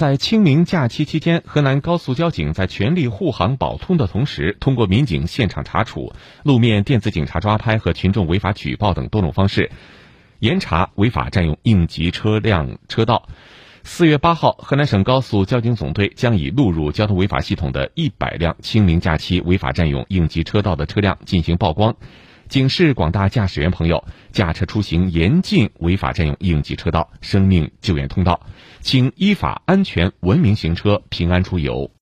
在清明假期期间，河南高速交警在全力护航保通的同时，通过民警现场查处、路面电子警察抓拍和群众违法举报等多种方式，严查违法占用应急车辆车道。四月八号，河南省高速交警总队将以录入交通违法系统的一百辆清明假期违法占用应急车道的车辆进行曝光。警示广大驾驶员朋友，驾车出行严禁违法占用应急车道、生命救援通道，请依法安全文明行车，平安出游。